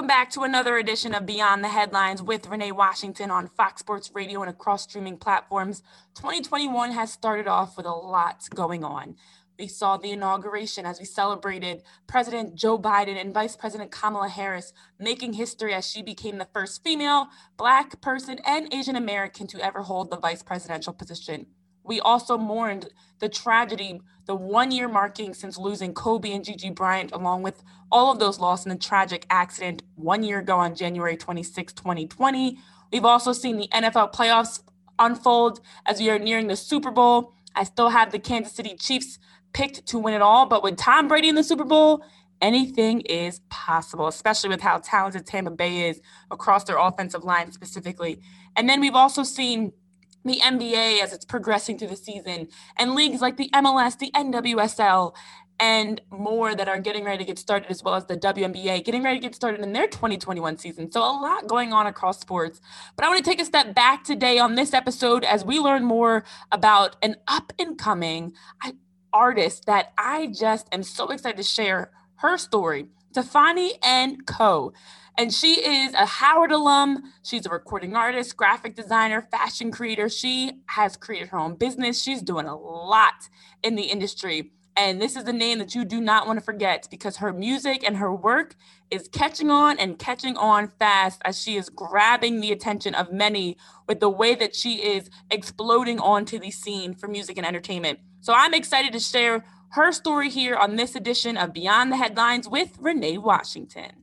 Welcome back to another edition of Beyond the Headlines with Renee Washington on Fox Sports Radio and across streaming platforms. 2021 has started off with a lot going on. We saw the inauguration as we celebrated President Joe Biden and Vice President Kamala Harris making history as she became the first female, Black person, and Asian American to ever hold the vice presidential position. We also mourned the tragedy, the one year marking since losing Kobe and Gigi Bryant, along with all of those lost in the tragic accident one year ago on January 26, 2020. We've also seen the NFL playoffs unfold as we are nearing the Super Bowl. I still have the Kansas City Chiefs picked to win it all, but with Tom Brady in the Super Bowl, anything is possible, especially with how talented Tampa Bay is across their offensive line specifically. And then we've also seen the NBA as it's progressing through the season, and leagues like the MLS, the NWSL, and more that are getting ready to get started, as well as the WNBA getting ready to get started in their 2021 season. So, a lot going on across sports. But I want to take a step back today on this episode as we learn more about an up and coming uh, artist that I just am so excited to share her story. Typhanie and Co. And she is a Howard alum. She's a recording artist, graphic designer, fashion creator. She has created her own business. She's doing a lot in the industry. And this is a name that you do not want to forget because her music and her work is catching on and catching on fast as she is grabbing the attention of many with the way that she is exploding onto the scene for music and entertainment. So I'm excited to share her story here on this edition of Beyond the Headlines with Renee Washington.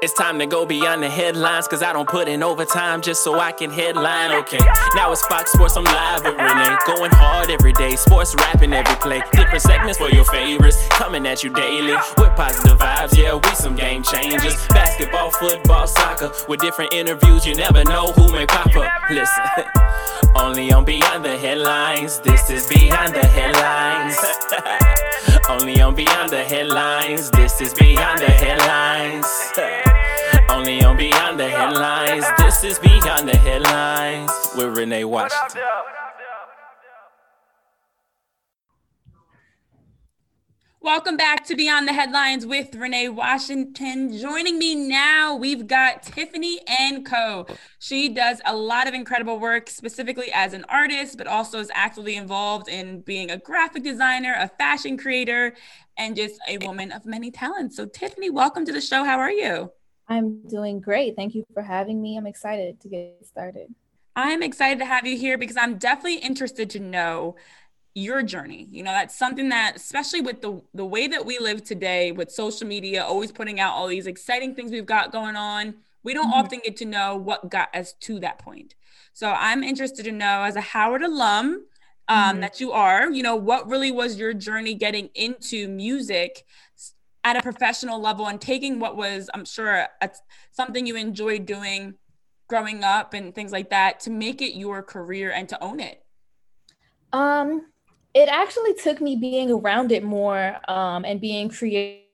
It's time to go beyond the headlines, cause I don't put in overtime just so I can headline. Okay, now it's Fox Sports, I'm live with Renee. Going hard every day, sports rapping every play. Different segments for your favorites, coming at you daily with positive vibes. Yeah, we some game changers. Basketball, football, soccer, with different interviews, you never know who may pop up. Listen, only on Beyond the Headlines. This is Beyond the Headlines. only on Beyond the Headlines. This is Beyond the Headlines. Only on Beyond the Headlines. This is Beyond the Headlines with Renee Washington. Welcome back to Beyond the Headlines with Renee Washington. Joining me now, we've got Typhanie and Co. She does a lot of incredible work, specifically as an artist, but also is actively involved in being a graphic designer, a fashion creator, and just a woman of many talents. So, Typhanie, welcome to the show. How are you? I'm doing great. Thank you for having me. I'm excited to get started. I'm excited to have you here because I'm definitely interested to know your journey. You know, that's something that especially with the the way that we live today with social media always putting out all these exciting things we've got going on, we don't mm-hmm. often get to know what got us to that point. So I'm interested to know as a Howard alum um, mm-hmm. that you are, you know, what really was your journey getting into music at a professional level and taking what was, I'm sure, a, something you enjoyed doing growing up and things like that to make it your career and to own it? Um, it actually took me being around it more um, and being created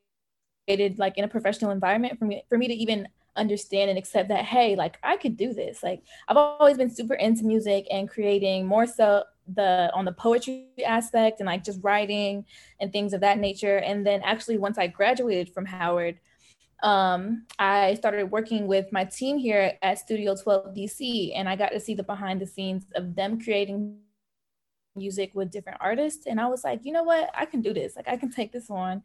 like in a professional environment for me for me to even understand and accept that hey like i could do this. Like i've always been super into music and creating more so the on the poetry aspect and like just writing and things of that nature. And then actually once i graduated from howard um, i started working with my team here at studio 12 dc and i got to see the behind the scenes of them creating music with different artists and i was like you know what? I can do this. Like i can take this on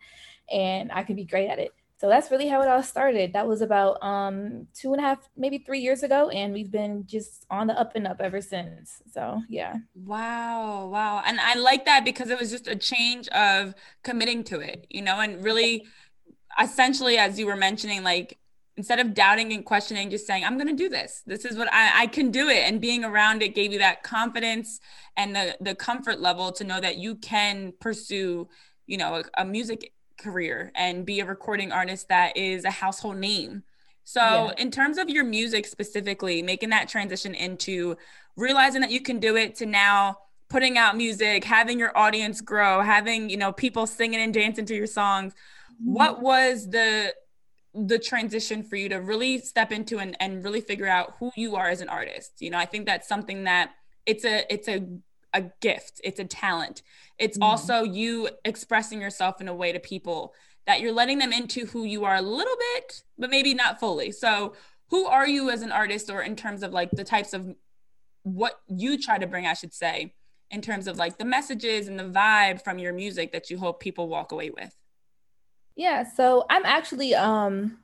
and i can be great at it. So that's really how it all started. That was about um two and a half maybe three years ago and we've been just on the up and up ever since. So yeah. Wow wow. And i like that because it was just a change of committing to it you know and really essentially as you were mentioning like instead of doubting and questioning just saying i'm going to do this this is what I, I can do it and being around it gave you that confidence and the the comfort level to know that you can pursue you know a, a music career and be a recording artist that is a household name. So, yeah. in terms of your music specifically, making that transition into realizing that you can do it to now putting out music, having your audience grow, having, you know, people singing and dancing to your songs, mm-hmm. what was the the transition for you to really step into and, and really figure out who you are as an artist? You know, I think that's something that it's a it's a a gift, it's a talent. It's mm also you expressing yourself in a way to people that you're letting them into who you are a little bit, but maybe not fully. So, who are you as an artist, or in terms of like the types of what you try to bring, I should say, in terms of like the messages and the vibe from your music that you hope people walk away with? Yeah, so I'm actually um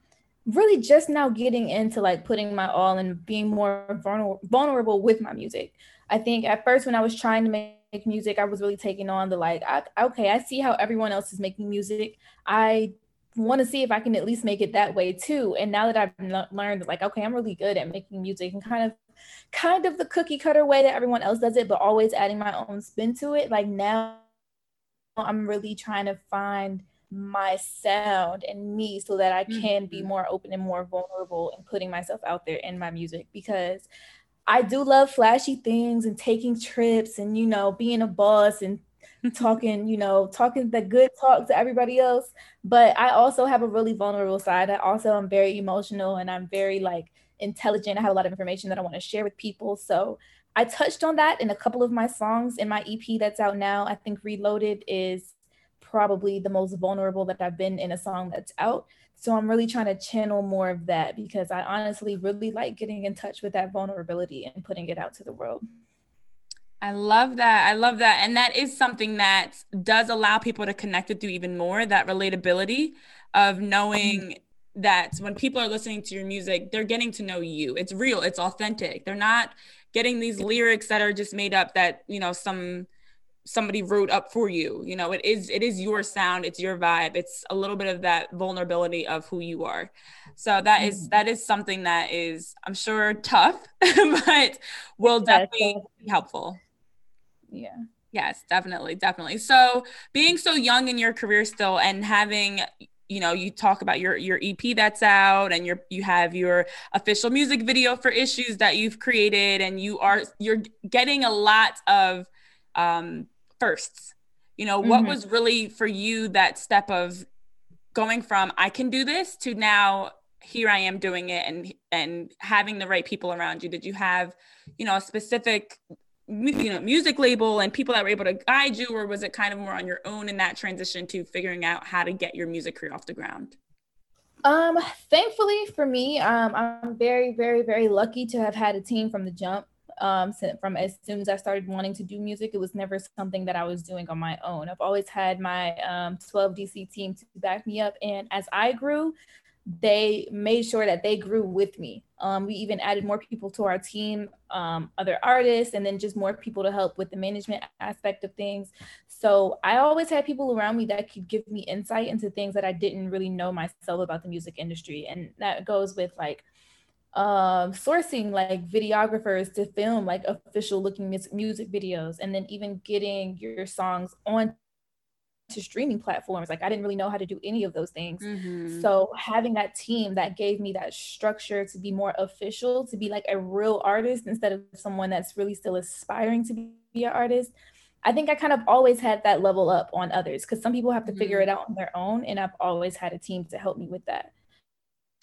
really just now getting into like putting my all and being more vulnerable with my music. I think at first when I was trying to make music, I was really taking on the like, I, okay, I see how everyone else is making music. I want to see if I can at least make it that way too. And now that I've learned like, okay, I'm really good at making music and kind of kind of the cookie cutter way that everyone else does it, but always adding my own spin to it. Like now I'm really trying to find my sound and me so that I can be mm-hmm. more open and more vulnerable and putting myself out there in my music because I do love flashy things and taking trips and you know being a boss and talking, you know, talking the good talk to everybody else. But I also have a really vulnerable side. I also am very emotional and I'm very like intelligent. I have a lot of information that I want to share with people. So I touched on that in a couple of my songs in my EP that's out now. I think Reloaded is probably the most vulnerable that I've been in a song that's out. So I'm really trying to channel more of that because I honestly really like getting in touch with that vulnerability and putting it out to the world. I love that. I love that. And that is something that does allow people to connect with you even more that relatability of knowing mm-hmm. that when people are listening to your music, they're getting to know you. It's real, it's authentic. They're not getting these lyrics that are just made up that, you know, some somebody wrote up for you you know it is it is your sound it's your vibe it's a little bit of that vulnerability of who you are. So that is mm-hmm. that is something that is i'm sure tough but will definitely be helpful. Yeah. Yes definitely definitely. So being so young in your career still and having you know you talk about your your ep that's out and you're you have your official music video for issues that you've created and you are you're getting a lot of um firsts. You know mm-hmm. what was really for you that step of going from i can do this to now here i am doing it and and having the right people around you? Did you have you know a specific you know music label and people that were able to guide you or was it kind of more on your own in that transition to figuring out how to get your music career off the ground? Um thankfully for me um i'm very very very lucky to have had a team from the jump um, from as soon as I started wanting to do music, it was never something that I was doing on my own. I've always had my um, 12 DC team to back me up. And as I grew, they made sure that they grew with me. Um, we even added more people to our team, um, other artists, and then just more people to help with the management aspect of things. So I always had people around me that could give me insight into things that I didn't really know myself about the music industry. And that goes with like um, sourcing like videographers to film like official looking music videos and then even getting your songs on to streaming platforms like i didn't really know how to do any of those things mm-hmm. so having that team that gave me that structure to be more official to be like a real artist instead of someone that's really still aspiring to be an artist i think i kind of always had that level up on others because some people have to mm-hmm. figure it out on their own and i've always had a team to help me with that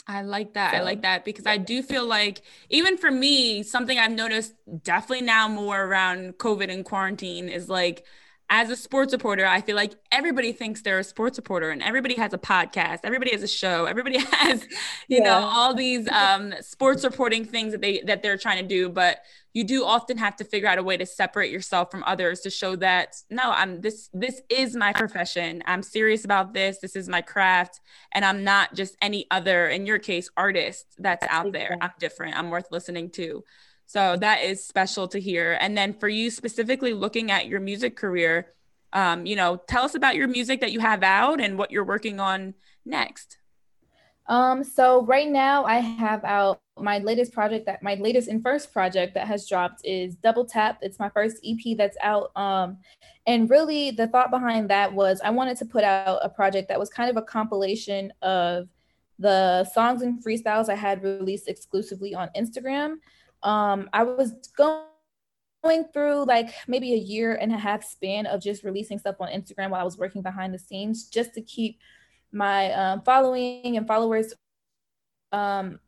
I like that. So, I like that because I do feel like even for me, something I've noticed definitely now more around COVID and quarantine is like as a sports reporter, I feel like everybody thinks they're a sports reporter and everybody has a podcast, everybody has a show, everybody has, you yeah. know, all these um, sports reporting things that they that they're trying to do. But you do often have to figure out a way to separate yourself from others to show that no, I'm this this is my profession. I'm serious about this. This is my craft. And I'm not just any other, in your case, artist that's out there. I'm different. I'm worth listening to. So that is special to hear. And then for you specifically looking at your music career, um, you know, tell us about your music that you have out and what you're working on next. Um, so right now I have out my latest project that my latest and first project that has dropped is Double Tap. It's my first EP that's out. Um, and really the thought behind that was I wanted to put out a project that was kind of a compilation of the songs and freestyles I had released exclusively on Instagram um, I was going going through like maybe a year and a half span of just releasing stuff on Instagram while I was working behind the scenes just to keep my um, following and followers um,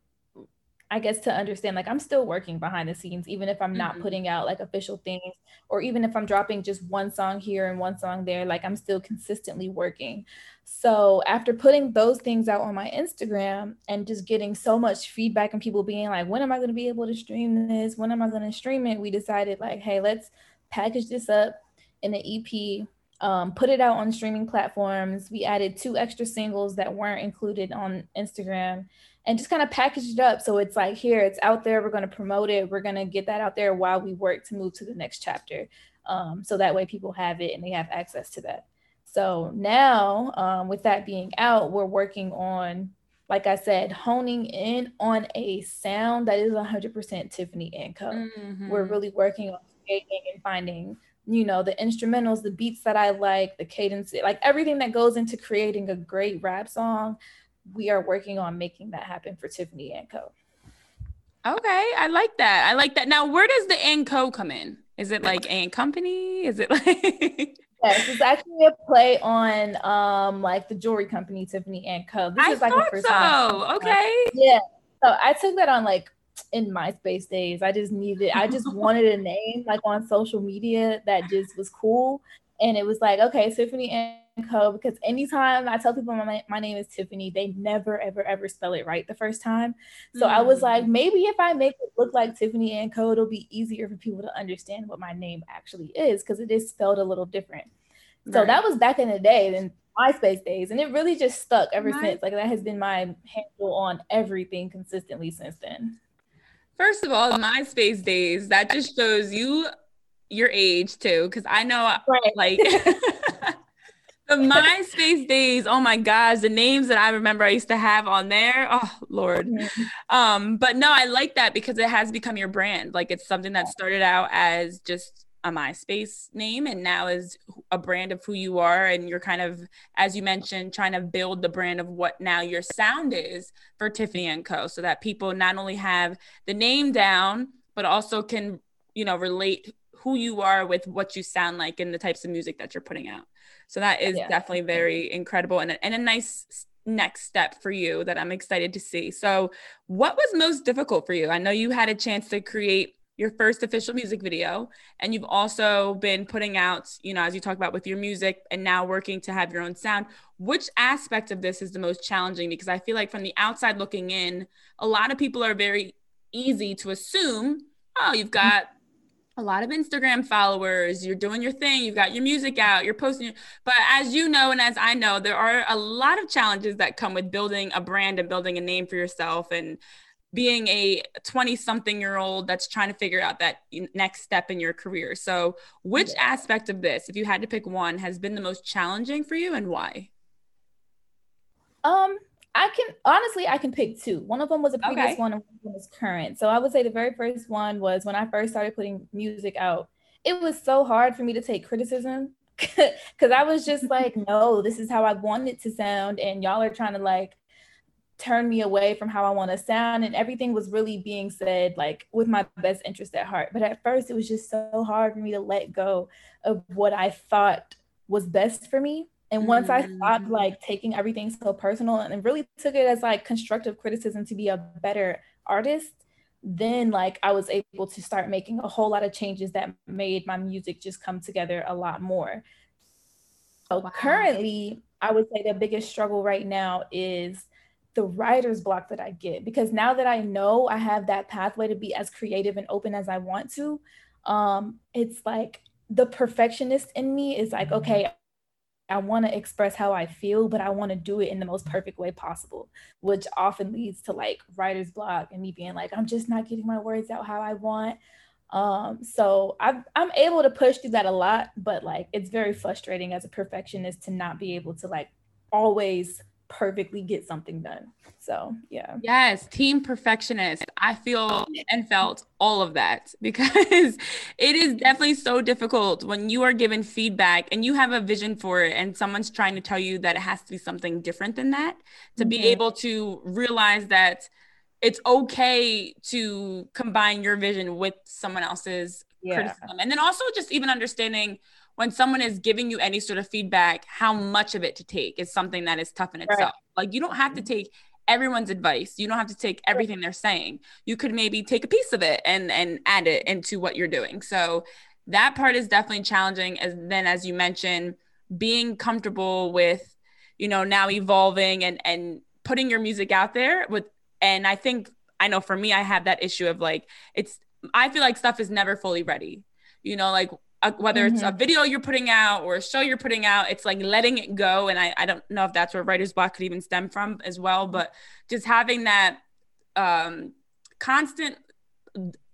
I guess to understand like I'm still working behind the scenes, even if I'm not mm-hmm. putting out like official things, or even if I'm dropping just one song here and one song there, like I'm still consistently working. So after putting those things out on my Instagram and just getting so much feedback and people being like, when am I going to be able to stream this? When am I going to stream it? We decided like, hey, let's package this up in an EP um, put it out on streaming platforms. We added two extra singles that weren't included on Instagram and just kind of package it up. So it's like, here, it's out there. We're going to promote it. We're going to get that out there while we work to move to the next chapter. Um, so that way people have it and they have access to that. So now, um, with that being out, we're working on, like I said, honing in on a sound that is 100% Typhanie and Co. Mm-hmm. We're really working on creating and finding you know the instrumentals the beats that i like the cadence like everything that goes into creating a great rap song we are working on making that happen for typhanie and co okay i like that i like that now where does the and co come in is it like and company is it like Yes, it's actually a play on um like the jewelry company Tiffany and Co. This I is like the first so. Time. Okay. Yeah. So I took that on like in MySpace days. I just needed, I just wanted a name like on social media that just was cool. And it was like, okay, Typhanie and Co. Because anytime I tell people my, my name is Typhanie, they never, ever, ever spell it right the first time. So mm. I was like, mm. maybe if I make it look like Tiffany and Co., it'll be easier for people to understand what my name actually is because it is spelled a little different. Right. So that was back in the day, in MySpace days, and it really just stuck ever my- since. Like that has been my handle on everything consistently since then. First of all, MySpace days, that just shows you your age too. Cause I know right. like the MySpace days, oh my gosh, the names that I remember I used to have on there. Oh Lord. Um, but no, I like that because it has become your brand. Like it's something that started out as just a MySpace name and now is a brand of who you are. And you're kind of, as you mentioned, trying to build the brand of what now your sound is for Typhanie and Co. So that people not only have the name down, but also can, you know, relate who you are with what you sound like and the types of music that you're putting out. So that is yeah. definitely very incredible and a, and a nice next step for you that I'm excited to see. So, what was most difficult for you? I know you had a chance to create your first official music video and you've also been putting out you know as you talk about with your music and now working to have your own sound which aspect of this is the most challenging because i feel like from the outside looking in a lot of people are very easy to assume oh you've mm-hmm. got a lot of instagram followers you're doing your thing you've got your music out you're posting but as you know and as i know there are a lot of challenges that come with building a brand and building a name for yourself and being a 20 something year old that's trying to figure out that next step in your career. So, which yeah. aspect of this, if you had to pick one, has been the most challenging for you and why? Um, I can honestly, I can pick two. One of them was a previous okay. one, and one was current. So I would say the very first one was when I first started putting music out. It was so hard for me to take criticism because I was just like, no, this is how I want it to sound, and y'all are trying to like turn me away from how I want to sound. And everything was really being said like with my best interest at heart. But at first, it was just so hard for me to let go of what I thought was best for me. And once mm-hmm. I stopped mm. like taking everything so personal and really took it as like constructive criticism to be a better artist, then like I was able to start making a whole lot of changes that made my music just come together a lot more. So wow. currently, I would say the biggest struggle right now is the writer's block that I get because now that I know I have that pathway to be as creative and open as I want to, um, it's like the perfectionist in me is like, okay, I want to express how I feel, but I want to do it in the most perfect way possible, which often leads to like writer's block and me being like, I'm just not getting my words out how I want. Um, so i I'm able to push through that a lot, but like it's very frustrating as a perfectionist to not be able to like always perfectly get something done. So, yeah. Yes, team perfectionist. I feel and felt all of that because it is definitely so difficult when you are given feedback and you have a vision for it and someone's trying to tell you that it has to be something different than that to mm-hmm. be able to realize that it's okay to combine your vision with someone else's yeah. criticism. And then also just even understanding when someone is giving you any sort of feedback, how much of it to take is something that is tough in itself. Right. Like you don't have to take everyone's advice. You don't have to take everything they're saying. You could maybe take a piece of it and and add it into what you're doing. So that part is definitely challenging. As then, as you mentioned, being comfortable with, you know, now evolving and and putting your music out there with. And I think I know for me, I have that issue of like it's. I feel like stuff is never fully ready. You know, like uh, whether mm-hmm. it's a mm-hmm. video you're putting out or a show you're putting out, it's like letting it go. And I, I don't know if that's where writer's block could even stem from as well, but just having that um, constant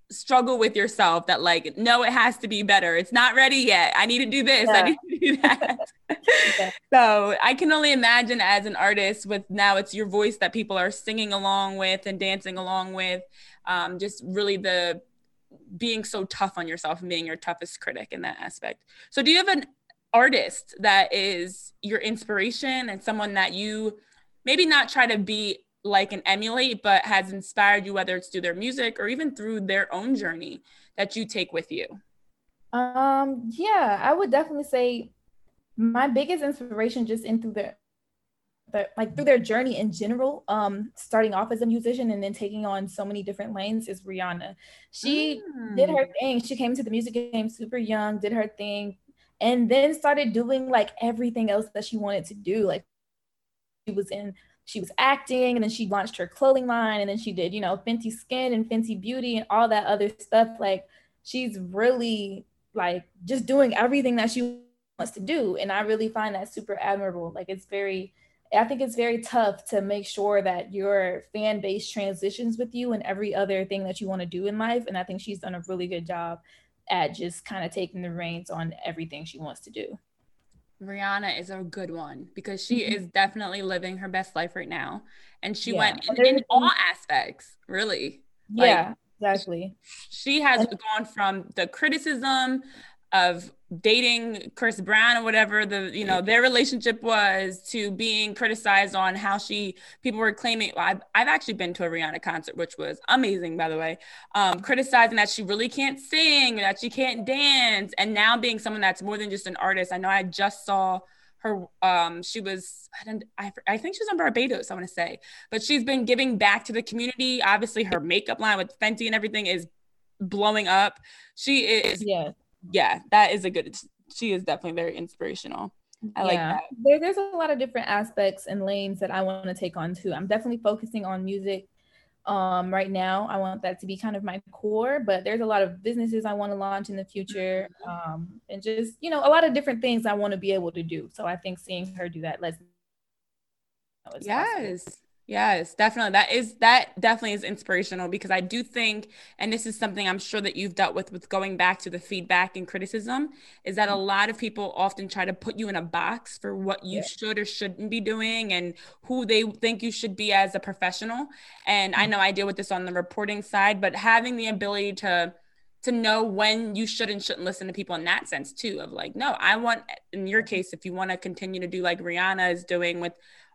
struggle with yourself that like no it has to be better it's not ready yet i need to do this yeah. i need to do that so i can only imagine as an artist with now it's your voice that people are singing along with and dancing along with um, just really the being so tough on yourself and being your toughest critic in that aspect. So do you have an artist that is your inspiration and someone that you maybe not try to be like and emulate, but has inspired you, whether it's through their music or even through their own journey that you take with you? Um, yeah, I would definitely say my biggest inspiration just in through their the, like through their journey in general, um, starting off as a musician and then taking on so many different lanes is Rihanna. She mm. did her thing. She came to the music game super young, did her thing, and then started doing like everything else that she wanted to do. Like she was in, she was acting, and then she launched her clothing line, and then she did, you know, Fenty Skin and Fenty Beauty and all that other stuff. Like she's really like just doing everything that she wants to do. And I really find that super admirable. Like it's very I think it's very tough to make sure that your fan base transitions with you and every other thing that you want to do in life. And I think she's done a really good job at just kind of taking the reins on everything she wants to do. Rihanna is a good one because she mm-hmm. is definitely living her best life right now. And she yeah. went in, in, all aspects, really. Yeah, like, exactly. She has gone from the criticism of dating Chris Brown or whatever the you know their relationship was to being criticized on how she people were claiming well, I've, I've actually been to a Rihanna concert which was amazing by the way um, criticizing that she really can't sing that she can't dance and now being someone that's more than just an artist. I know I just saw her um she was I, don't, I, I think she's on Barbados I want to say but she's been giving back to the community. Obviously her makeup line with Fenty and everything is blowing up. She is yeah yeah, that is a good. She is definitely very inspirational. I yeah. like that. There, there's a lot of different aspects and lanes that I want to take on too. I'm definitely focusing on music um, right now. I want that to be kind of my core, but there's a lot of businesses I want to launch in the future, mm-hmm. um, and just you know a lot of different things I want to be able to do. So I think seeing her do that lets. Yes. Possible. Yes, definitely. That is that definitely is inspirational because I do think and this is something I'm sure that you've dealt with with going back to the feedback and criticism is that a mm-hmm. lot of people often try to put you in a box for what you yeah. should or shouldn't be doing and who they think you should be as a professional. And I mm-hmm. know I deal with this on the reporting side, but having the ability to to know when you should and shouldn't listen to people in that sense too of like no i want in your case if you want to continue to do like rihanna is doing with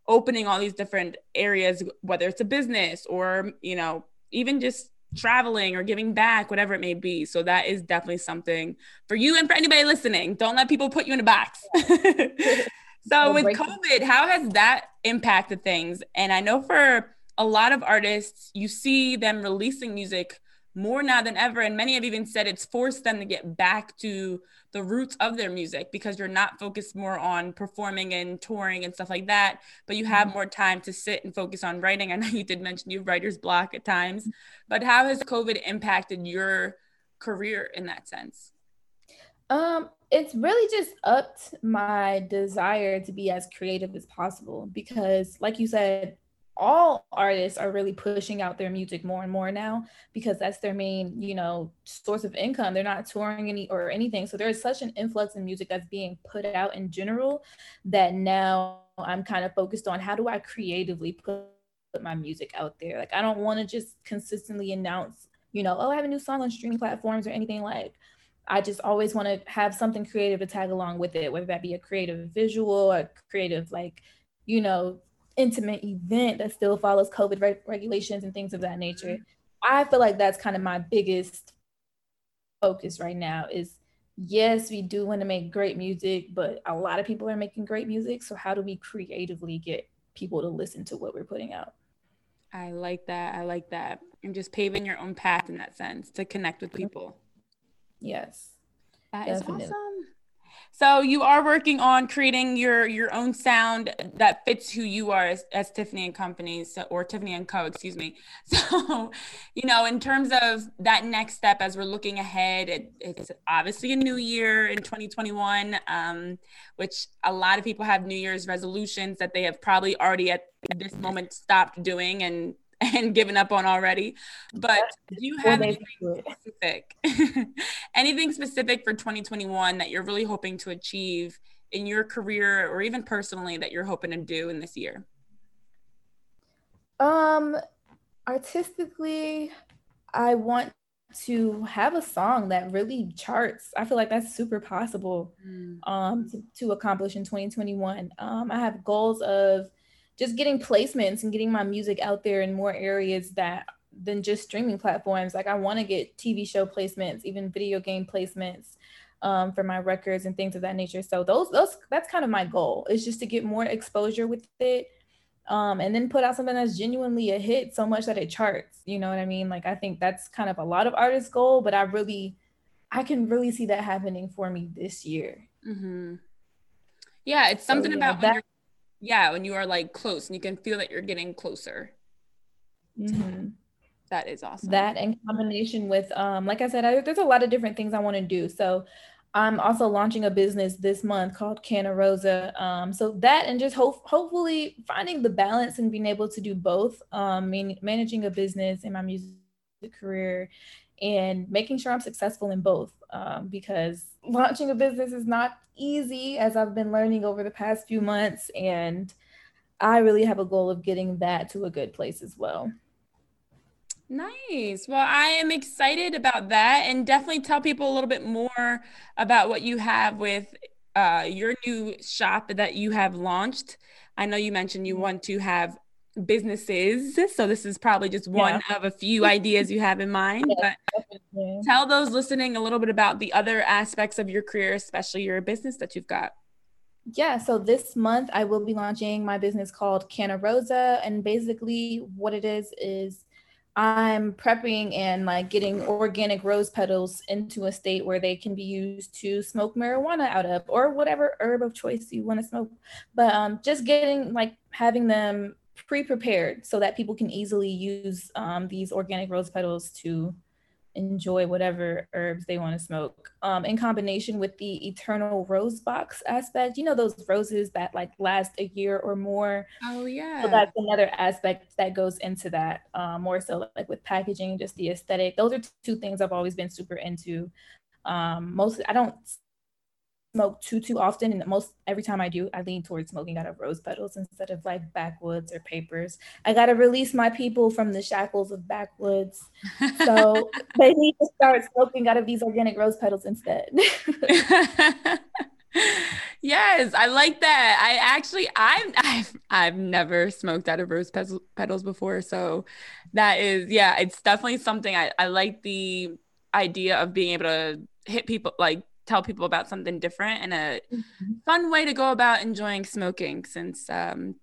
opening all these different areas whether it's a business or you know even just traveling or giving back whatever it may be. So that is definitely something for you and for anybody listening. Don't let people put you in a box. So with covid how has that impacted things? And i know for a lot of artists you see them releasing music more now than ever. And many have even said it's forced them to get back to the roots of their music because you're not focused more on performing and touring and stuff like that, but you have mm-hmm. more time to sit and focus on writing. I know you did mention you have writer's block at times, but how has COVID impacted your career in that sense? Um, it's really just upped my desire to be as creative as possible because, like you said, all artists are really pushing out their music more and more now because that's their main you know source of income. They're not touring any or anything. So there's such an influx in music that's being put out in general that now i'm kind of focused on how do i creatively put my music out there? Like i don't want to just consistently announce you know oh i have a new song on streaming platforms or anything like. I just always want to have something creative to tag along with it, whether that be a creative visual, a creative like, you know, intimate event that still follows COVID re- regulations and things of that nature. Mm-hmm. I feel like that's kind of my biggest focus right now is yes, we do want to make great music, but a lot of people are making great music. So how do we creatively get people to listen to what we're putting out? I like that. I like that. And just paving your own path in that sense to connect with mm-hmm. people. Yes. That Definitely. is awesome. So you are working on creating your your own sound that fits who you are as, as Typhanie and Company, so, or Typhanie and Co. Excuse me. So, you know, in terms of that next step, as we're looking ahead, it, it's obviously a new year in 2021, um, which a lot of people have New Year's resolutions that they have probably already at this moment stopped doing and and given up on already. But do you have anything specific, anything specific for 2021 that you're really hoping to achieve in your career or even personally that you're hoping to do in this year? Um, artistically, I want to have a song that really charts. I feel like that's super possible mm. um, to, to accomplish in 2021. Um, I have goals of just getting placements and getting my music out there in more areas that than just streaming platforms. Like I want to get TV show placements, even video game placements um, for my records and things of that nature. So those those that's kind of my goal is just to get more exposure with it. Um, and then put out something that's genuinely a hit so much that it charts. You know what I mean? Like I think that's kind of a lot of artists' goal, but I really, I can really see that happening for me this year. Mm-hmm. Yeah, it's something so, yeah, about that, yeah when you are like close and you can feel that you're getting closer. Mm-hmm. that is awesome. That in combination with um like i said I, there's a lot of different things i want to do. So i'm also launching a business this month called Canna Rosa um so that and just hope hopefully finding the balance and being able to do both um man- managing a business in my music career and making sure i'm successful in both um, because launching a business is not easy, as I've been learning over the past few months. And I really have a goal of getting that to a good place as well. Nice. Well, I am excited about that and definitely tell people a little bit more about what you have with uh, your new shop that you have launched. I know you mentioned you want to have businesses. So this is probably just one yeah. of a few ideas you have in mind. Yeah, but definitely. tell those listening a little bit about the other aspects of your career, especially your business that you've got. Yeah, so this month I will be launching my business called Canna Rosa. And basically, what it is is I'm prepping and like getting organic rose petals into a state where they can be used to smoke marijuana out of or whatever herb of choice you want to smoke. But um, just getting like having them pre-prepared so that people can easily use um, these organic rose petals to enjoy whatever herbs they want to smoke um, in combination with the eternal rose box aspect you know those roses that like last a year or more? Oh yeah. so that's another aspect that goes into that um, more so like with packaging just the aesthetic. Those are two things i've always been super into. Um, most i don't smoke too too often and most every time i do i lean towards smoking out of rose petals instead of like backwoods or papers. I got to release my people from the shackles of backwoods. So they need to start smoking out of these organic rose petals instead. Yes i like that. I actually i'm i've i've never smoked out of rose petals before so that is yeah it's definitely something i i like the idea of being able to hit people like tell people about something different and a mm-hmm. fun way to go about enjoying smoking since um,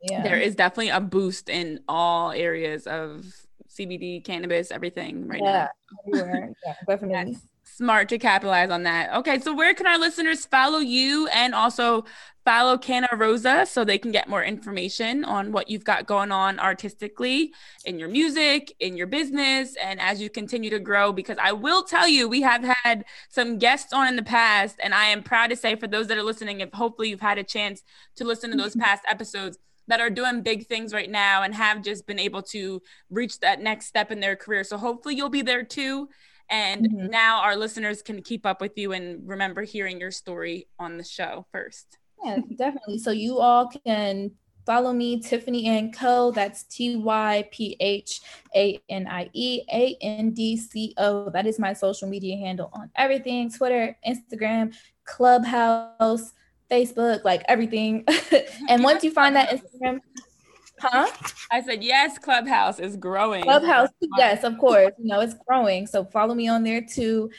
yeah. there is definitely a boost in all areas of CBD, cannabis, everything right yeah, now. yeah, definitely. smart to capitalize on that. Okay, so where can our listeners follow you and also follow Canna Rosa so they can get more information on what you've got going on artistically in your music, in your business, and as you continue to grow. Because I will tell you, we have had some guests on in the past, and I am proud to say for those that are listening, if hopefully you've had a chance to listen to those mm-hmm. past episodes that are doing big things right now and have just been able to reach that next step in their career. So hopefully you'll be there too. And mm-hmm. now our listeners can keep up with you and remember hearing your story on the show first. Yeah, definitely. So you all can follow me, Typhanie and Co. That's T Y P H A N I E A N D C O. That is my social media handle on everything Twitter, Instagram, Clubhouse, Facebook, like everything. and once you find that Instagram, huh? I said, yes, Clubhouse is growing. Clubhouse, yes, of course. You know, it's growing. So follow me on there too.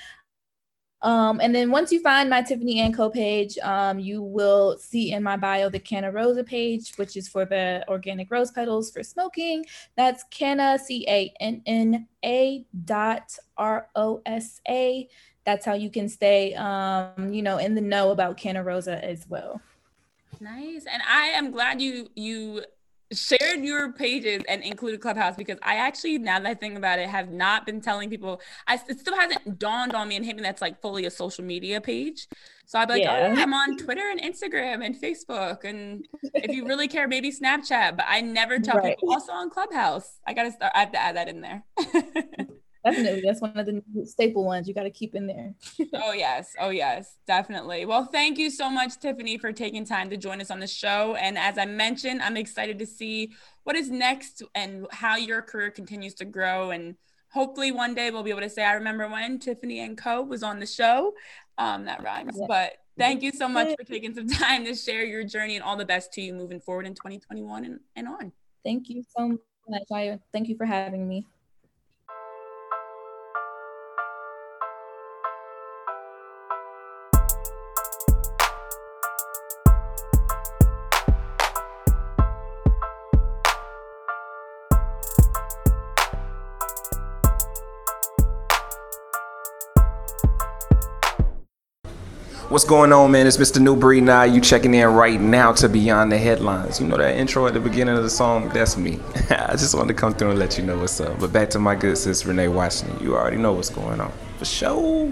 Um, and then once you find my Typhanie and Co page, um, you will see in my bio the Canna Rosa page, which is for the organic rose petals for smoking. That's Canna, C A N N A dot R O S A. That's how you can stay, um, you know, in the know about Canna Rosa as well. Nice. And I am glad you you shared your pages and included Clubhouse because I actually, now that I think about it, have not been telling people. I it still hasn't dawned on me and hit me that's like fully a social media page. So I'd be like, oh, yeah. oh, I'm on Twitter and Instagram and Facebook, and if you really care, maybe Snapchat. But I never tell right. people also on Clubhouse. I gotta start. I have to add that in there. Definitely. That's one of the staple ones you got to keep in there. oh, yes. Oh, yes. Definitely. Well, thank you so much, Typhanie, for taking time to join us on the show. And as I mentioned, I'm excited to see what is next and how your career continues to grow. And hopefully one day we'll be able to say, I remember when Typhanie and Co was on the show. Um, that rhymes. Yeah. But thank you so much for taking some time to share your journey and all the best to you moving forward in 2021 and, and on. Thank you so much. I thank you for having me. What's going on, man? It's Mr. New Breed now. You checking in right now to Beyond the Headlines. You know that intro at the beginning of the song? That's me. I just wanted to come through and let you know what's up. But back to my good sis, Renee Washington. You already know what's going on. For sure.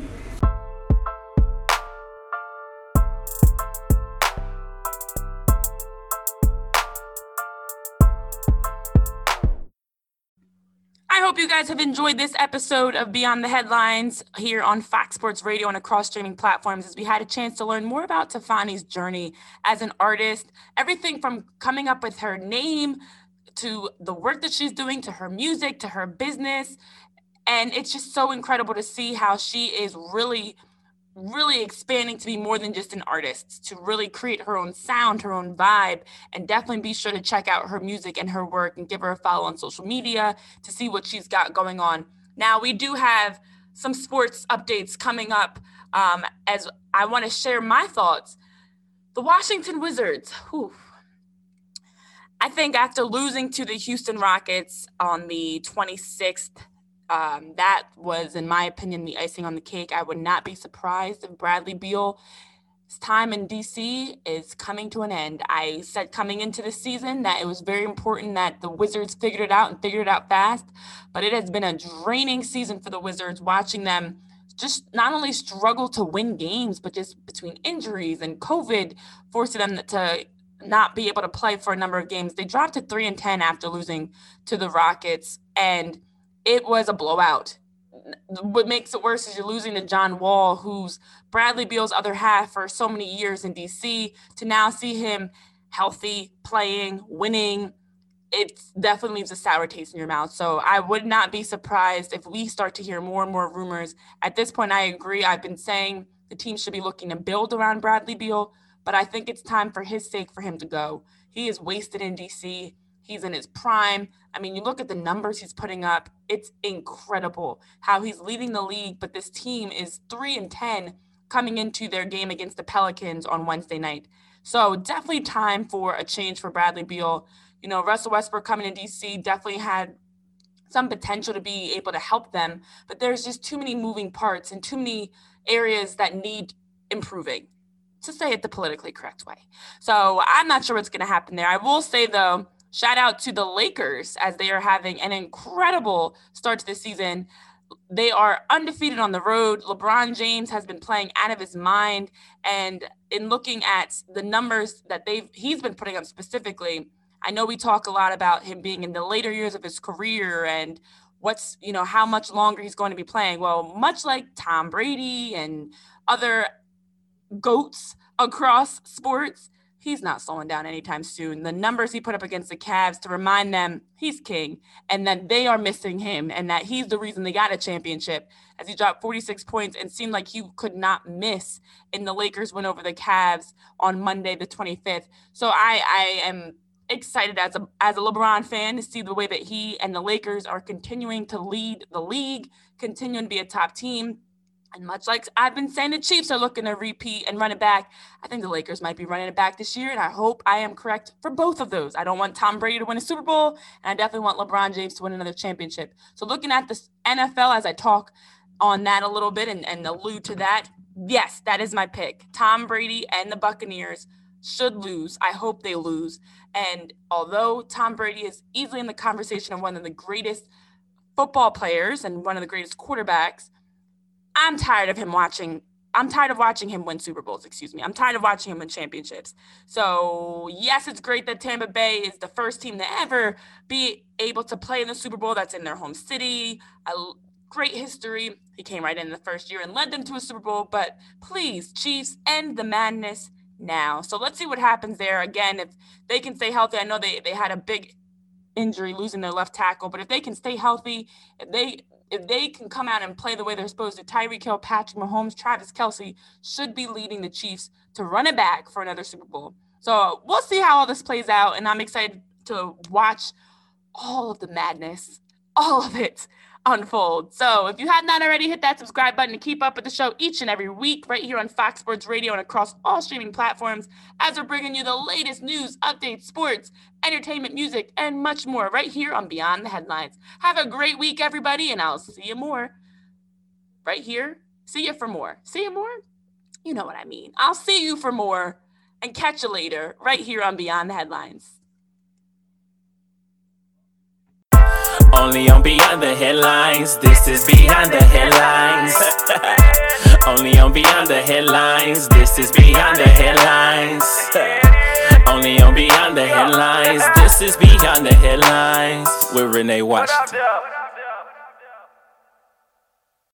Guys have enjoyed this episode of Beyond the Headlines here on Fox Sports Radio and across streaming platforms as we had a chance to learn more about Typhanie's journey as an artist, everything from coming up with her name to the work that she's doing to her music to her business. And it's just so incredible to see how she is really really expanding to be more than just an artist, to really create her own sound, her own vibe, and definitely be sure to check out her music and her work and give her a follow on social media to see what she's got going on. Now, we do have some sports updates coming up um, as I want to share my thoughts. The Washington Wizards, whew, I think after losing to the Houston Rockets on the 26th um, that was, in my opinion, the icing on the cake. I would not be surprised if Bradley Beal's time in DC is coming to an end. I said coming into the season that it was very important that the Wizards figured it out and figured it out fast, but it has been a draining season for the Wizards watching them just not only struggle to win games, but just between injuries and COVID forcing them to not be able to play for a number of games. They dropped to 3 and 10 after losing to the Rockets and it was a blowout. What makes it worse is you're losing to John Wall, who's Bradley Beal's other half for so many years in DC, to now see him healthy, playing, winning. It definitely leaves a sour taste in your mouth. So I would not be surprised if we start to hear more and more rumors. At this point, I agree. I've been saying the team should be looking to build around Bradley Beal, but I think it's time for his sake for him to go. He is wasted in DC. He's in his prime. I mean, you look at the numbers he's putting up, it's incredible how he's leading the league, but this team is 3 and 10 coming into their game against the Pelicans on Wednesday night. So, definitely time for a change for Bradley Beal. You know, Russell Westbrook coming to DC definitely had some potential to be able to help them, but there's just too many moving parts and too many areas that need improving to say it the politically correct way. So I'm not sure what's going to happen there. I will say though, Shout out to the Lakers as they are having an incredible start to the season. They are undefeated on the road. LeBron James has been playing out of his mind. And in looking at the numbers that they've he's been putting up specifically, I know we talk a lot about him being in the later years of his career and what's, you know, how much longer he's going to be playing. Well, much like Tom Brady and other goats across sports, he's not slowing down anytime soon. The numbers he put up against the Cavs to remind them he's king and that they are missing him and that he's the reason they got a championship as he dropped 46 points and seemed like he could not miss in the Lakers win over the Cavs on Monday the 25th. So I I am excited as a as a LeBron fan to see the way that he and the Lakers are continuing to lead the league, continuing to be a top team. And much like I've been saying, the Chiefs are looking to repeat and run it back. I think the Lakers might be running it back this year, and I hope I am correct for both of those. I don't want Tom Brady to win a Super Bowl, and I definitely want LeBron James to win another championship. So, looking at the NFL as I talk on that a little bit and, and allude to that, yes, that is my pick. Tom Brady and the Buccaneers should lose. I hope they lose. And although Tom Brady is easily in the conversation of one of the greatest football players and one of the greatest quarterbacks, I'm tired of him watching. I'm tired of watching him win Super Bowls, excuse me. I'm tired of watching him win championships. So, yes, it's great that Tampa Bay is the first team to ever be able to play in the Super Bowl that's in their home city. A great history. He came right in the first year and led them to a Super Bowl. But please, Chiefs, end the madness now. So let's see what happens there. Again, if they can stay healthy, I know they, they had a big injury losing their left tackle, but if they can stay healthy, if they if they can come out and play the way they're supposed to, Tyreek Hill, Patrick Mahomes, Travis Kelce should be leading the Chiefs to run it back for another Super Bowl. So we'll see how all this plays out, and I'm excited to watch all of the madness, all of it unfold. So if you have not already, hit that subscribe button to keep up with the show each and every week right here on Fox Sports Radio and across all streaming platforms as we're bringing you the latest news, updates, sports, entertainment, music, and much more right here on Beyond the Headlines. Have a great week, everybody, and I'll see you more right here. See you for more. See you more? You know what I mean. I'll see you for more and catch you later right here on Beyond the Headlines. Only on Beyond the Headlines. This is Beyond the Headlines. Only on Beyond the Headlines. This is Beyond the Headlines. Only on Beyond the Headlines. This is Beyond the Headlines with Renee Washington.